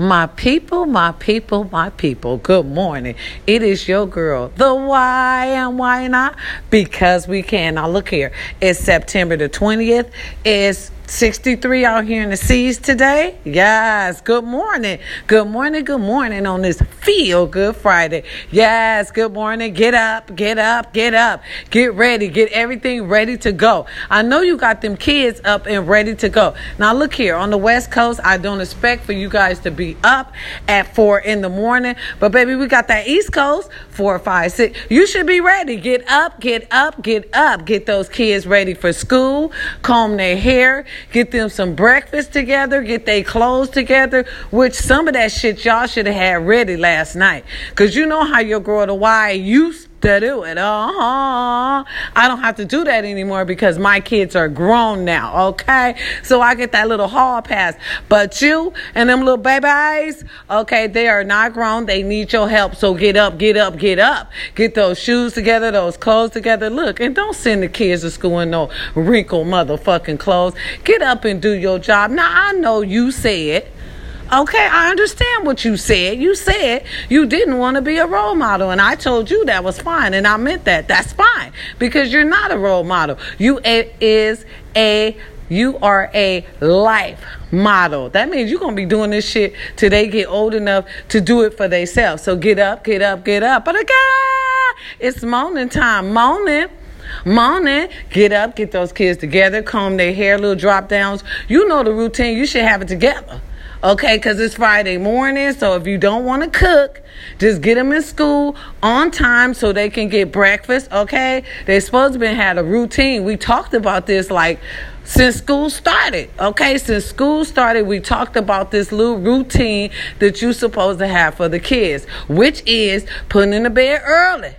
My people, my people, my people, good morning. It is your girl, the why and why not? Because we can. Now, look here. It's September the 20th. It's 63 out here in the seas today. Yes, good morning. Good morning, good morning on this Feel Good Friday. Yes, good morning. Get up, get up, get up. Get ready, get everything ready to go. I know you got them kids up and ready to go. Now, look here on the West Coast, I don't expect for you guys to be up at 4 in the morning, but baby, we got that East Coast, 4, 5, 6. You should be ready. Get up, get up, get up. Get those kids ready for school, comb their hair get them some breakfast together, get their clothes together, which some of that shit y'all should have had ready last night. Cause you know how your girl the Y used to do it. Uh-huh. I don't have to do that anymore because my kids are grown now, okay? So I get that little hall pass. But you and them little babies, okay, they are not grown. They need your help. So get up, get up, get up. Get those shoes together, those clothes together. Look, and don't send the kids to school in no wrinkled motherfucking clothes. Get up and do your job. Now I know you said Okay, I understand what you said. You said you didn't want to be a role model, and I told you that was fine, and I meant that. That's fine because you're not a role model. You a, is a you are a life model. That means you're gonna be doing this shit till they get old enough to do it for themselves. So get up, get up, get up. But again, it's morning time. Morning. Morning, get up, get those kids together, comb their hair, little drop downs. You know the routine. You should have it together okay? Because it's Friday morning. So if you don't want to cook, just get them in school on time so they can get breakfast, okay? They're supposed to be had a routine. We talked about this like since school started, okay? Since school started, we talked about this little routine that you're supposed to have for the kids, which is putting in the bed early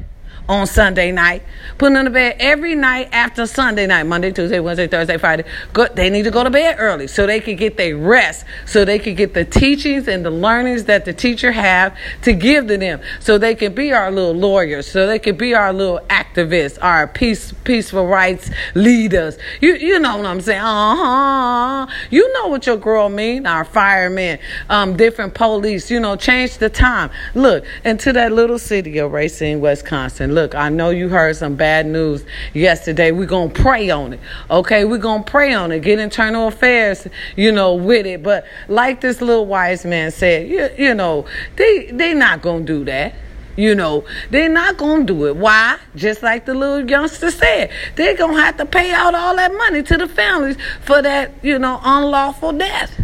on Sunday night, putting them to bed every night after Sunday night, Monday, Tuesday, Wednesday, Thursday, Friday. Go, they need to go to bed early so they can get their rest, so they can get the teachings and the learnings that the teacher have to give to them, so they can be our little lawyers, so they can be our little activists, our peace, peaceful rights leaders. You, you know what I'm saying? Uh huh. You know what your girl mean? Our firemen, um, different police. You know, change the time. Look into that little city of Racine, Wisconsin look, I know you heard some bad news yesterday. We're going to pray on it. Okay, we're going to pray on it. Get internal affairs, you know, with it. But like this little wise man said, you, you know, they they not going to do that. You know, they're not going to do it. Why? Just like the little youngster said, they're going to have to pay out all that money to the families for that, you know, unlawful death.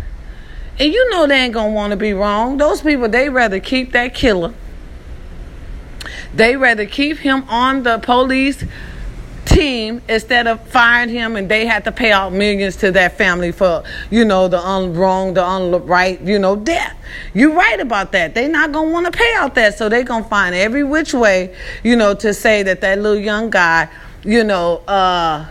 And you know they ain't going to want to be wrong. Those people, they rather keep that killer they rather keep him on the police team instead of firing him and they had to pay out millions to that family for you know the unwrong the unright you know death. You're right about that. They're not gonna want to pay out that so they're gonna find every which way you know to say that that little young guy you know uh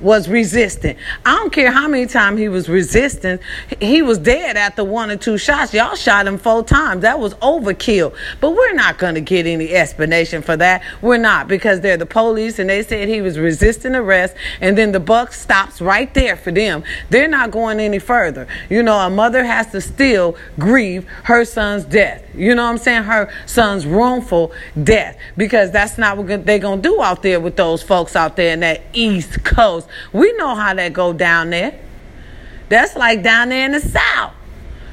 was resistant. I don't care how many times he was resistant. He was dead after one or two shots. Y'all shot him four times. That was overkill. But we're not going to get any explanation for that. We're not because they're the police and they said he was resisting arrest and then the buck stops right there for them. They're not going any further. You know, a mother has to still grieve her son's death. You know what I'm saying? Her son's wrongful death because that's not what they're going to do out there with those folks out there in that East Coast we know how that go down there. That's like down there in the South.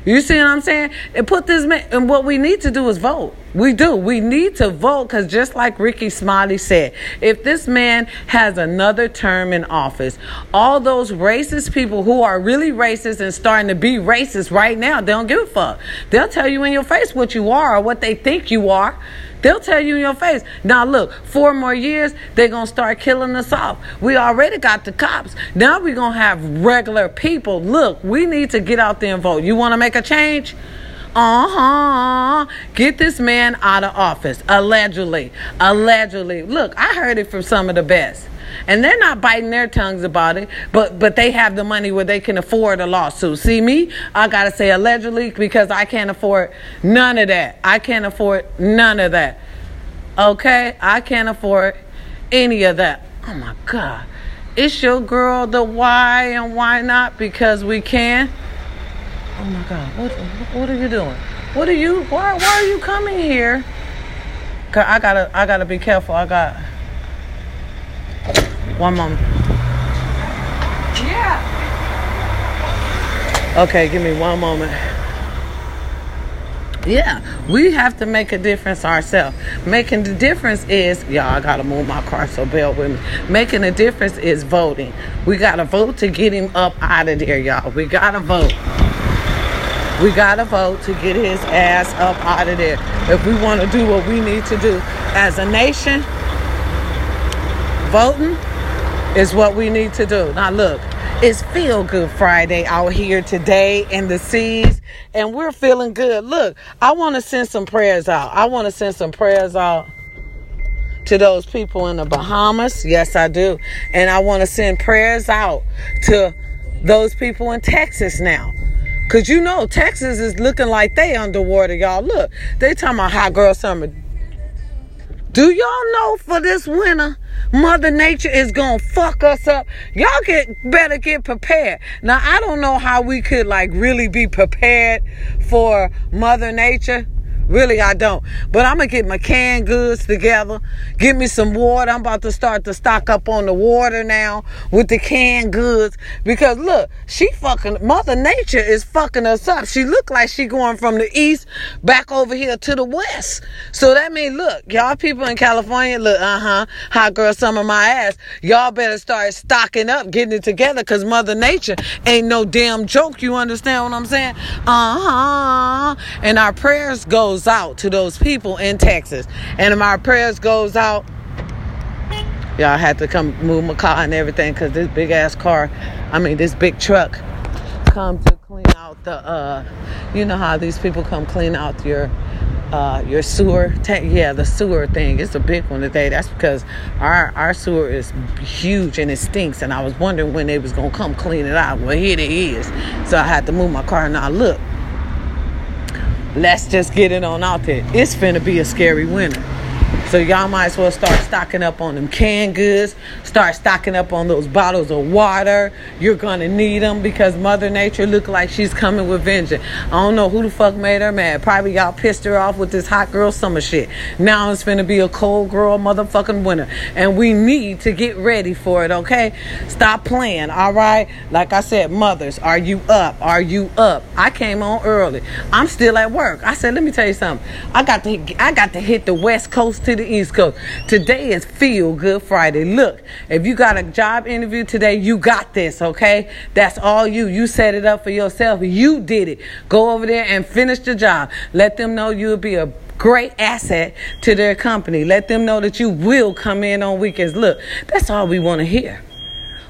You see what I'm saying? And put this man, and what we need to do is vote. We do. We need to vote because just like Rickey Smiley said, if this man has another term in office, all those racist people who are really racist and starting to be racist right now, they don't give a fuck. They'll tell you in your face what you are or what they think you are. They'll tell you in your face. Now look, four more years, they're gonna start killing us off. We already got the cops. Now we're gonna have regular people. Look, we need to get out there and vote. You wanna make a change? Uh huh. Get this man out of office. Allegedly. Allegedly. Look, I heard it from some of the best and they're not biting their tongues about it but but they have the money where they can afford a lawsuit see me i gotta say allegedly because i can't afford none of that i can't afford none of that okay i can't afford any of that oh my god it's your girl the why and why not because we can Oh my God! What what are you doing? What are you? Why why are you coming here? I gotta I gotta be careful. I got one moment. Yeah. Okay, give me one moment. Yeah, we have to make a difference ourselves. Making the difference is, y'all, I gotta move my car, so bear with me. Making a difference is voting. We gotta vote to get him up out of there, y'all. We gotta vote. We gotta vote to get his ass up out of there. If we wanna do what we need to do as a nation, voting is what we need to do. Now, look, it's Feel Good Friday out here today in the seas, and we're feeling good. Look, I want to send some prayers out. I want to send some prayers out to those people in the Bahamas. Yes, I do. And I want to send prayers out to those people in Texas now. Cause you know Texas is looking like they underwater, y'all. Look, they talking about hot girl summer. Do y'all know for this winter, Mother Nature is gonna fuck us up? Y'all get better get prepared. Now I don't know how we could like really be prepared for Mother Nature Really, I don't. But I'm gonna get my canned goods together. Get me some water. I'm about to start to stock up on the water now with the canned goods. Because look, she fucking Mother Nature is fucking us up. She look like she going from the east back over here to the west. So that means look, y'all people in California, look, uh-huh, hot girl summer my ass. Y'all better start stocking up, getting it together, cause Mother Nature ain't no damn joke. You understand what I'm saying? Uh-huh. And our prayers go goes out to those people in Texas. And my prayers goes out. Y'all had to come move my car and everything because this big ass car, I mean this big truck, come to clean out the. uh You know how these people come clean out your uh, your sewer tank. Yeah, the sewer thing. It's a big one today. That's because our our sewer is huge and it stinks. And I was wondering when they was gonna come clean it out. Well, here it is. So I had to move my car. Now look, let's just get it on out there. It's finna be a scary winter. So y'all might as well start stocking up on them canned goods. Start stocking up on those bottles of water. You're gonna need them because Mother Nature look like she's coming with vengeance. I don't know who the fuck made her mad. Probably y'all pissed her off with this hot girl summer shit. Now it's gonna be a cold girl motherfucking winter, and we need to get ready for it. Okay, stop playing. All right. Like I said, mothers, are you up? Are you up? I came on early. I'm still at work. I said, let me tell you something. I got to I got to hit the West Coast to the East Coast. Today is Feel Good Friday. Look, if you got a job interview today, you got this, okay? That's all you. You set it up for yourself. You did it. Go over there and finish the job. Let them know you'll be a great asset to their company. Let them know that you will come in on weekends. Look, that's all we want to hear.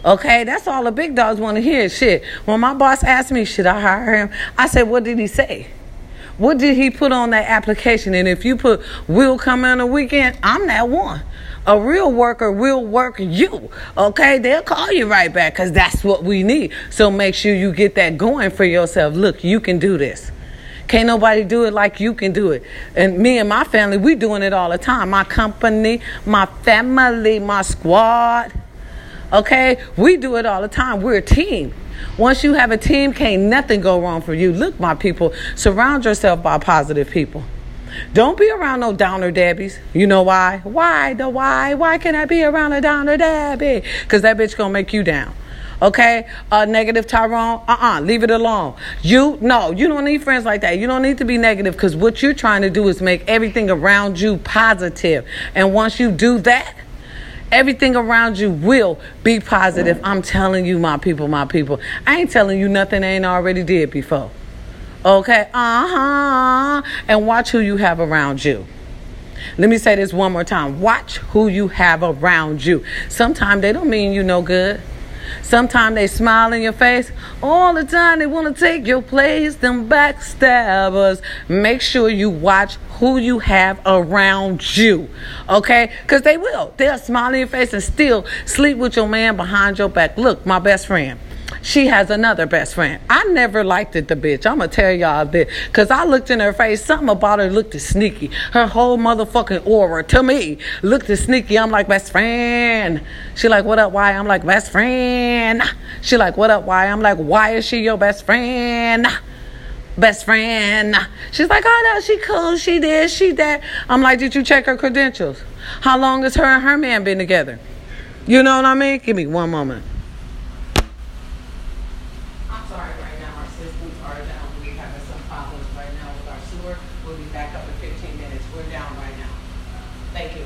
Okay, that's all the big dogs want to hear. Shit. When my boss asked me, should I hire him? I said, what did he say? What did he put on that application? And if you put will come on a weekend, I'm that one. A real worker will work you. Okay, they'll call you right back because that's what we need. So make sure you get that going for yourself. Look, you can do this. Can't nobody do it like you can do it. And me and my family, we doing it all the time. My company, my family, my squad. Okay, we do it all the time. We're a team. Once you have a team, can't nothing go wrong for you. Look, my people, surround yourself by positive people. Don't be around no downer debbies. You know why? Why the why? Why can I be around a downer debbie? Because that bitch gonna make you down. Okay, uh, negative Tyrone. Uh uh-uh, uh, leave it alone. You no, you don't need friends like that. You don't need to be negative because what you're trying to do is make everything around you positive. And once you do that, Everything around you will be positive. I'm telling you, my people, my people. I ain't telling you nothing I ain't already did before. Okay? Uh huh. And watch who you have around you. Let me say this one more time. Watch who you have around you. Sometimes they don't mean you no good. Sometimes they smile in your face. All the time they want to take your place. Them backstabbers. Make sure you watch who you have around you. Okay? Because they will. They'll smile in your face and still sleep with your man behind your back. Look, my best friend she has another best friend. I never liked it, the bitch. I'm gonna tell y'all this. Cause I looked in her face, something about her looked sneaky. Her whole motherfucking aura to me looked sneaky. I'm like, best friend. She like, what up, why? I'm like, best friend. She like, what up, why? I'm like, why is she your best friend? best friend. She's like, oh no, she cool, she did, she that. I'm like, did you check her credentials? How long has her and her man been together? You know what I mean? Give me one moment. I'm sorry right now, our systems are down. We're having some problems right now with our sewer. We'll be back up in 15 minutes. We're down right now. Thank you.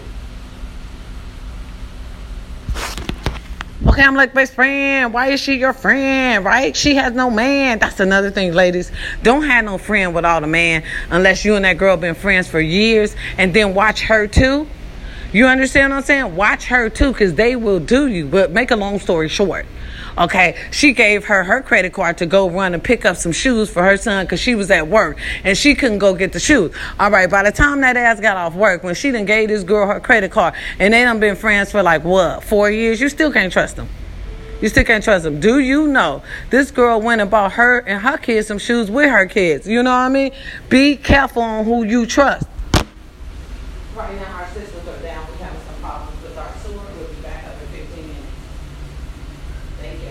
Okay, I'm like best friend. Why is she your friend? Right? She has no man. That's another thing, ladies. Don't have no friend without a man unless you and that girl been friends for years and then watch her too. You understand what I'm saying? Watch her too, because they will do you. But make a long story short. Okay, she gave her her credit card to go run and pick up some shoes for her son because she was at work and she couldn't go get the shoes. All right, by the time that ass got off work, when she done gave this girl her credit card and they done been friends for like what, four years, you still can't trust them. You still can't trust them. Do you know this girl went and bought her and her kids some shoes with her kids? You know what I mean? Be careful on who you trust. Right now, our systems are down. We're having some problems with our sewer. We'll be back up in 15 minutes. Thank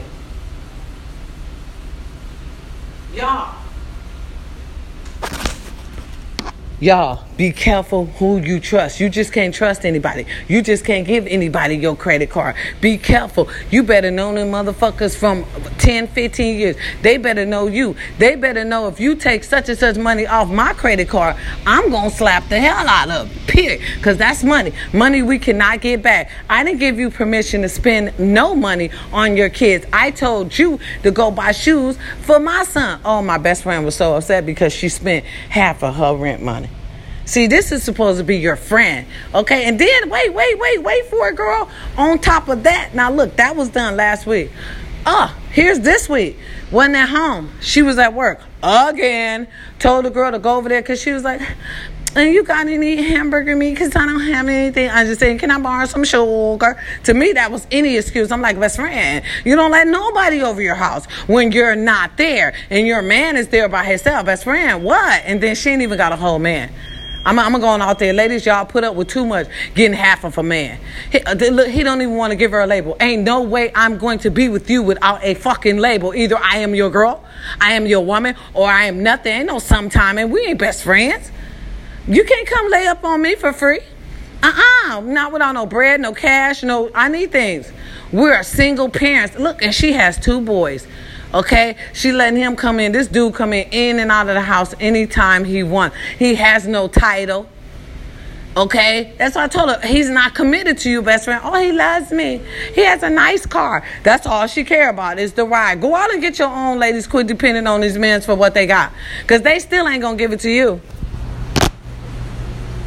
you. Y'all. Be careful who you trust. You just can't trust anybody. You just can't give anybody your credit card. Be careful. You better know them motherfuckers from 10, 15 years. They better know you. They better know if you take such and such money off my credit card, I'm going to slap the hell out of it. Period. Because that's money. Money we cannot get back. I didn't give you permission to spend no money on your kids. I told you to go buy shoes for my son. Oh, my best friend was so upset because she spent half of her rent money. See, this is supposed to be your friend. Okay, and then wait, wait, wait, wait for it, girl. On top of that, now look, that was done last week. Ah, here's this week. Wasn't at home. She was at work again. Told the girl to go over there because she was like, and you got any hamburger meat? Because I don't have anything. I'm just saying, can I borrow some sugar? To me, that was any excuse. I'm like, best friend, you don't let nobody over your house when you're not there. And your man is there by himself. Best friend, what? And then she ain't even got a whole man. I'm, I'm going out there, ladies. Y'all put up with too much, getting half of a man. He, uh, look, he don't even want to give her a label. Ain't no way I'm going to be with you without a fucking label. Either I am your girl, I am your woman, or I am nothing. Ain't no sometime, and we ain't best friends. You can't come lay up on me for free. Uh-uh. Not without no bread, no cash, no. I need things. We're single parents. Look, and she has two boys. Okay, she letting him come in. This dude come in in and out of the house anytime he wants. He has no title. Okay, that's why I told her he's not committed to you, best friend. Oh, he loves me. He has a nice car. That's all she care about is the ride. Go out and get your own, ladies. Quit depending on these men for what they got, cause they still ain't gonna give it to you.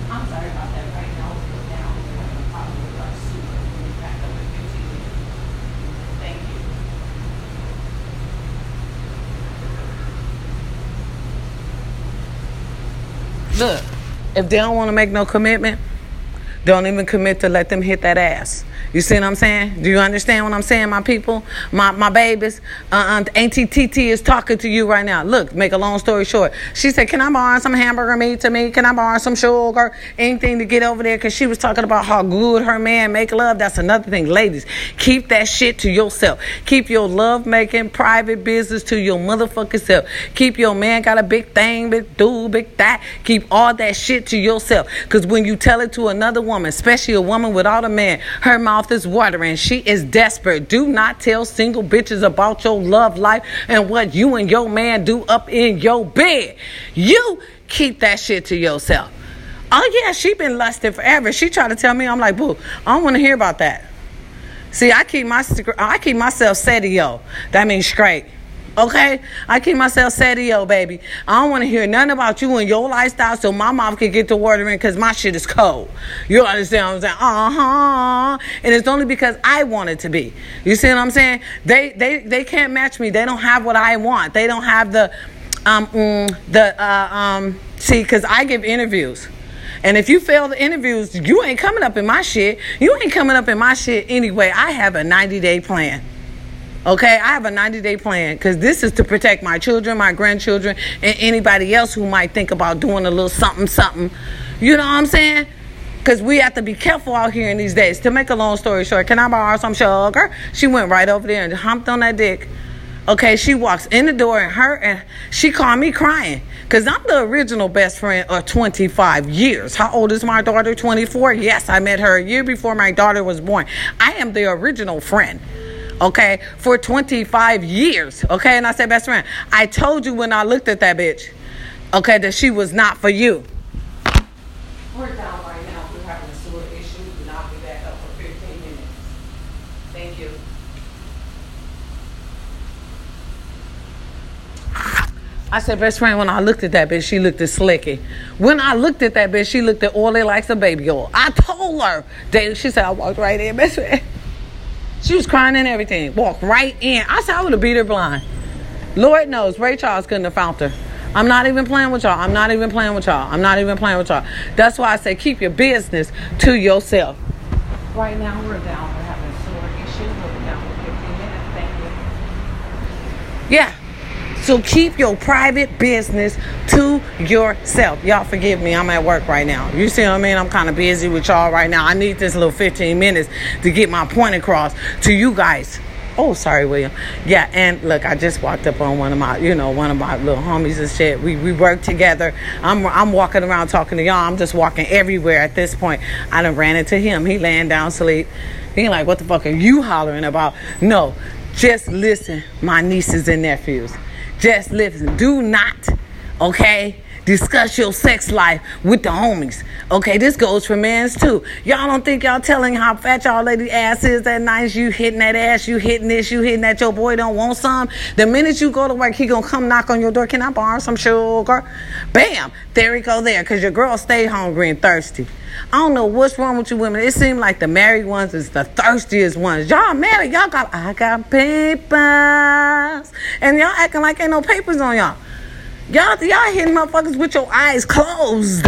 I'm sorry about that. Right now, we're down. We're having a problem with our sewer. We'll be back up in 15 minutes. Thank you. Look, if they don't want to make no commitment, don't even commit to let them hit that ass. You see what I'm saying? Do you understand what I'm saying, my people? My my babies? Uh, Auntie TT is talking to you right now. Look, make a long story short. She said, Can I borrow some hamburger meat to me? Can I borrow some sugar? Anything to get over there? Because she was talking about how good her man make love. That's another thing. Ladies, keep that shit to yourself. Keep your love making private business to your motherfucking self. Keep your man got a big thing, big dude, big that. Keep all that shit to yourself. Because when you tell it to another woman, especially a woman without a man, her mouth is watering. She is desperate. Do not tell single bitches about your love life and what you and your man do up in your bed. You keep that shit to yourself. Oh yeah, she been lusting forever. She tried to tell me, I'm like, boo, I don't want to hear about that. See, I keep my I keep myself sedio. That means straight. Okay? I keep myself sedio, baby. I don't want to hear nothing about you and your lifestyle so my mouth can get the to watering because my shit is cold. You understand what I'm saying? Uh-huh. And it's only because I want it to be. You see what I'm saying? They they they can't match me. They don't have what I want. They don't have the um mm, the uh um see cuz I give interviews. And if you fail the interviews, you ain't coming up in my shit. You ain't coming up in my shit anyway. I have a 90 day plan. Okay, I have a 90 day plan because this is to protect my children, my grandchildren, and anybody else who might think about doing a little something, something. You know what I'm saying? Because we have to be careful out here in these days. To make a long story short, can I borrow some sugar? She went right over there and humped on that dick. Okay, she walks in the door and her and she called me crying because I'm the original best friend of 25 years. How old is my daughter? 24. Yes, I met her a year before my daughter was born. I am the original friend. Okay, for 25 years. Okay, and I said, best friend, I told you when I looked at that bitch, okay, that she was not for you. We're down right now. We're having a sewer issue. and I'll be back up for 15 minutes. Thank you. I said, best friend, when I looked at that bitch, she looked at slicky. When I looked at that bitch, she looked at oily like some baby oil. I told her. That, she said, I walked right in, best friend. She was crying and everything. Walked right in. I said, I would have beat her blind. Lord knows, Ray Charles couldn't have found her. I'm not even playing with y'all. I'm not even playing with y'all. I'm not even playing with y'all. That's why I say keep your business to yourself. Right now, we're down. We're having a sewer issue. We're down for 15 minutes. Thank you. Yeah. So keep your private business to yourself. Y'all forgive me. I'm at work right now. You see what I mean? I'm kind of busy with y'all right now. I need this little 15 minutes to get my point across to you guys. Oh, sorry, William. Yeah, and look, I just walked up on one of my, you know, one of my little homies and shit. We we work together. I'm I'm walking around talking to y'all. I'm just walking everywhere at this point. I done ran into him. He laying down sleep. He like, what the fuck are you hollering about? No, just listen, my nieces and nephews. Just listen. Do not, okay? Discuss your sex life with the homies. Okay, this goes for men's too. Y'all don't think y'all telling how fat y'all lady ass is that nice. You hitting that ass, you hitting this, you hitting that. Your boy don't want some. The minute you go to work, he gonna come knock on your door. Can I borrow some sugar? Bam, there he go there. Cause your girl stay hungry and thirsty. I don't know what's wrong with you women. It seems like the married ones is the thirstiest ones. Y'all married, y'all got I got papers. And y'all acting like ain't no papers on y'all. Y'all y'all hitting motherfuckers with your eyes closed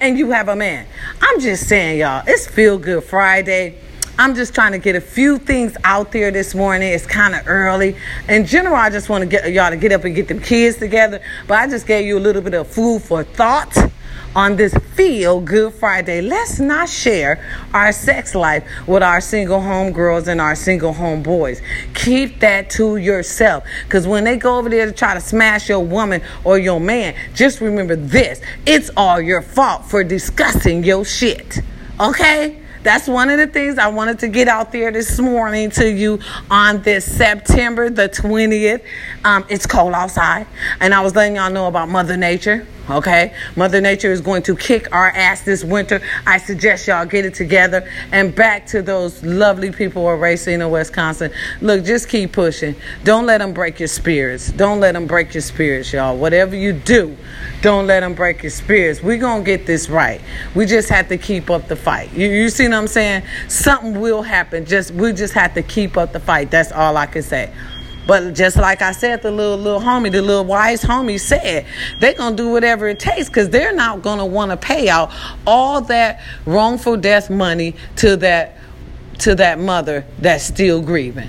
and you have a man. I'm just saying, y'all, it's feel good Friday. I'm just trying to get a few things out there this morning. It's kind of early. In general, I just want to get y'all to get up and get them kids together. But I just gave you a little bit of food for thought on this Feel Good Friday. Let's not share our sex life with our single home girls and our single home boys. Keep that to yourself. Because when they go over there to try to smash your woman or your man, just remember this it's all your fault for discussing your shit. Okay? That's one of the things I wanted to get out there this morning to you on this September the 20th. Um, it's cold outside, and I was letting y'all know about Mother Nature. Okay, Mother Nature is going to kick our ass this winter. I suggest y'all get it together and back to those lovely people of Racine, Wisconsin. Look, just keep pushing. Don't let them break your spirits. Don't let them break your spirits, y'all. Whatever you do, don't let them break your spirits. We're going to get this right. We just have to keep up the fight. You, you see what I'm saying? Something will happen. Just We just have to keep up the fight. That's all I can say. But just like I said, the little little homie, the little wise homie said, they're gonna do whatever it takes because they're not gonna want to pay out all that wrongful death money to that to that mother that's still grieving.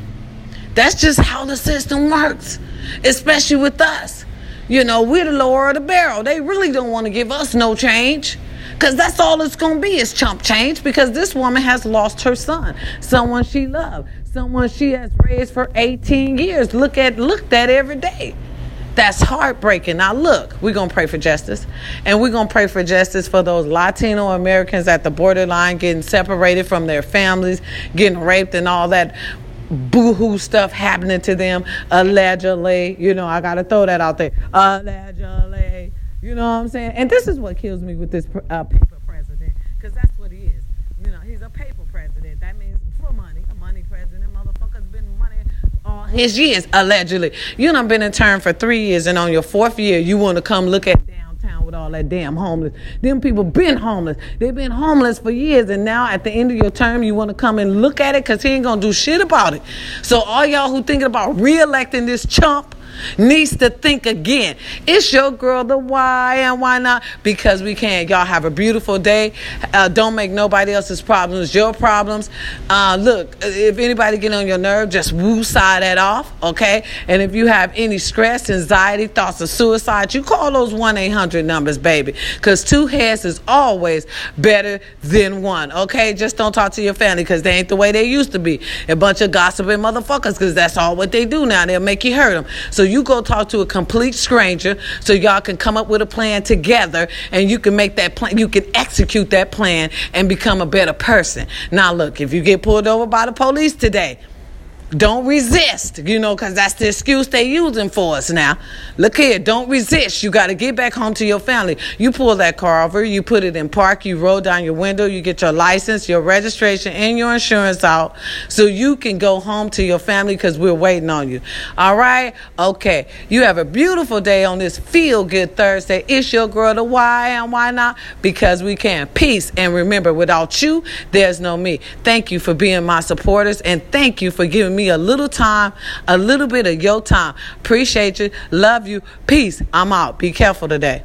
That's just how the system works, especially with us. You know, we're the lower of the barrel. They really don't want to give us no change. Because that's all it's going to be is chump change because this woman has lost her son, someone she loved someone she has raised for 18 years. Look at looked at every day. That's heartbreaking. Now look we're going to pray for justice and we're going to pray for justice for those latino americans at the borderline getting separated from their families getting raped and all that boohoo stuff happening to them allegedly. You know i gotta throw that out there. Allegedly. You know what i'm saying? And this is what kills me with this uh, his years, allegedly. You done been in term for three years, and on your fourth year, you want to come look at downtown with all that damn homeless. Them people been homeless. They've been homeless for years, and now at the end of your term, you want to come and look at it because he ain't gonna do shit about it. So all y'all who thinking about re-electing this chump needs to think again. It's your girl, the why and why not? Because we can. Y'all have a beautiful day. Uh, don't make nobody else's problems your problems. Uh, look, if anybody get on your nerve, just woo side that off, okay? And if you have any stress, anxiety, thoughts of suicide, you call those 1 800 numbers, baby. Because two heads is always better than one, okay? Just don't talk to your family because they ain't the way they used to be. A bunch of gossiping motherfuckers because that's all what they do now. They'll make you hurt them. So you go talk to a complete stranger so y'all can come up with a plan together and you can make that plan, you can execute that plan and become a better person. Now, look, if you get pulled over by the police today, don't resist, you know, because that's the excuse they using for us now. Look here, don't resist. You got to get back home to your family. You pull that car over, you put it in park, you roll down your window, you get your license, your registration, and your insurance out so you can go home to your family because we're waiting on you. All right? Okay. You have a beautiful day on this Feel Good Thursday. It's your girl, the why and why not? Because we can. Peace. And remember, without you, there's no me. Thank you for being my supporters and thank you for giving me me a little time, a little bit of your time. Appreciate you. Love you. Peace. I'm out. Be careful today.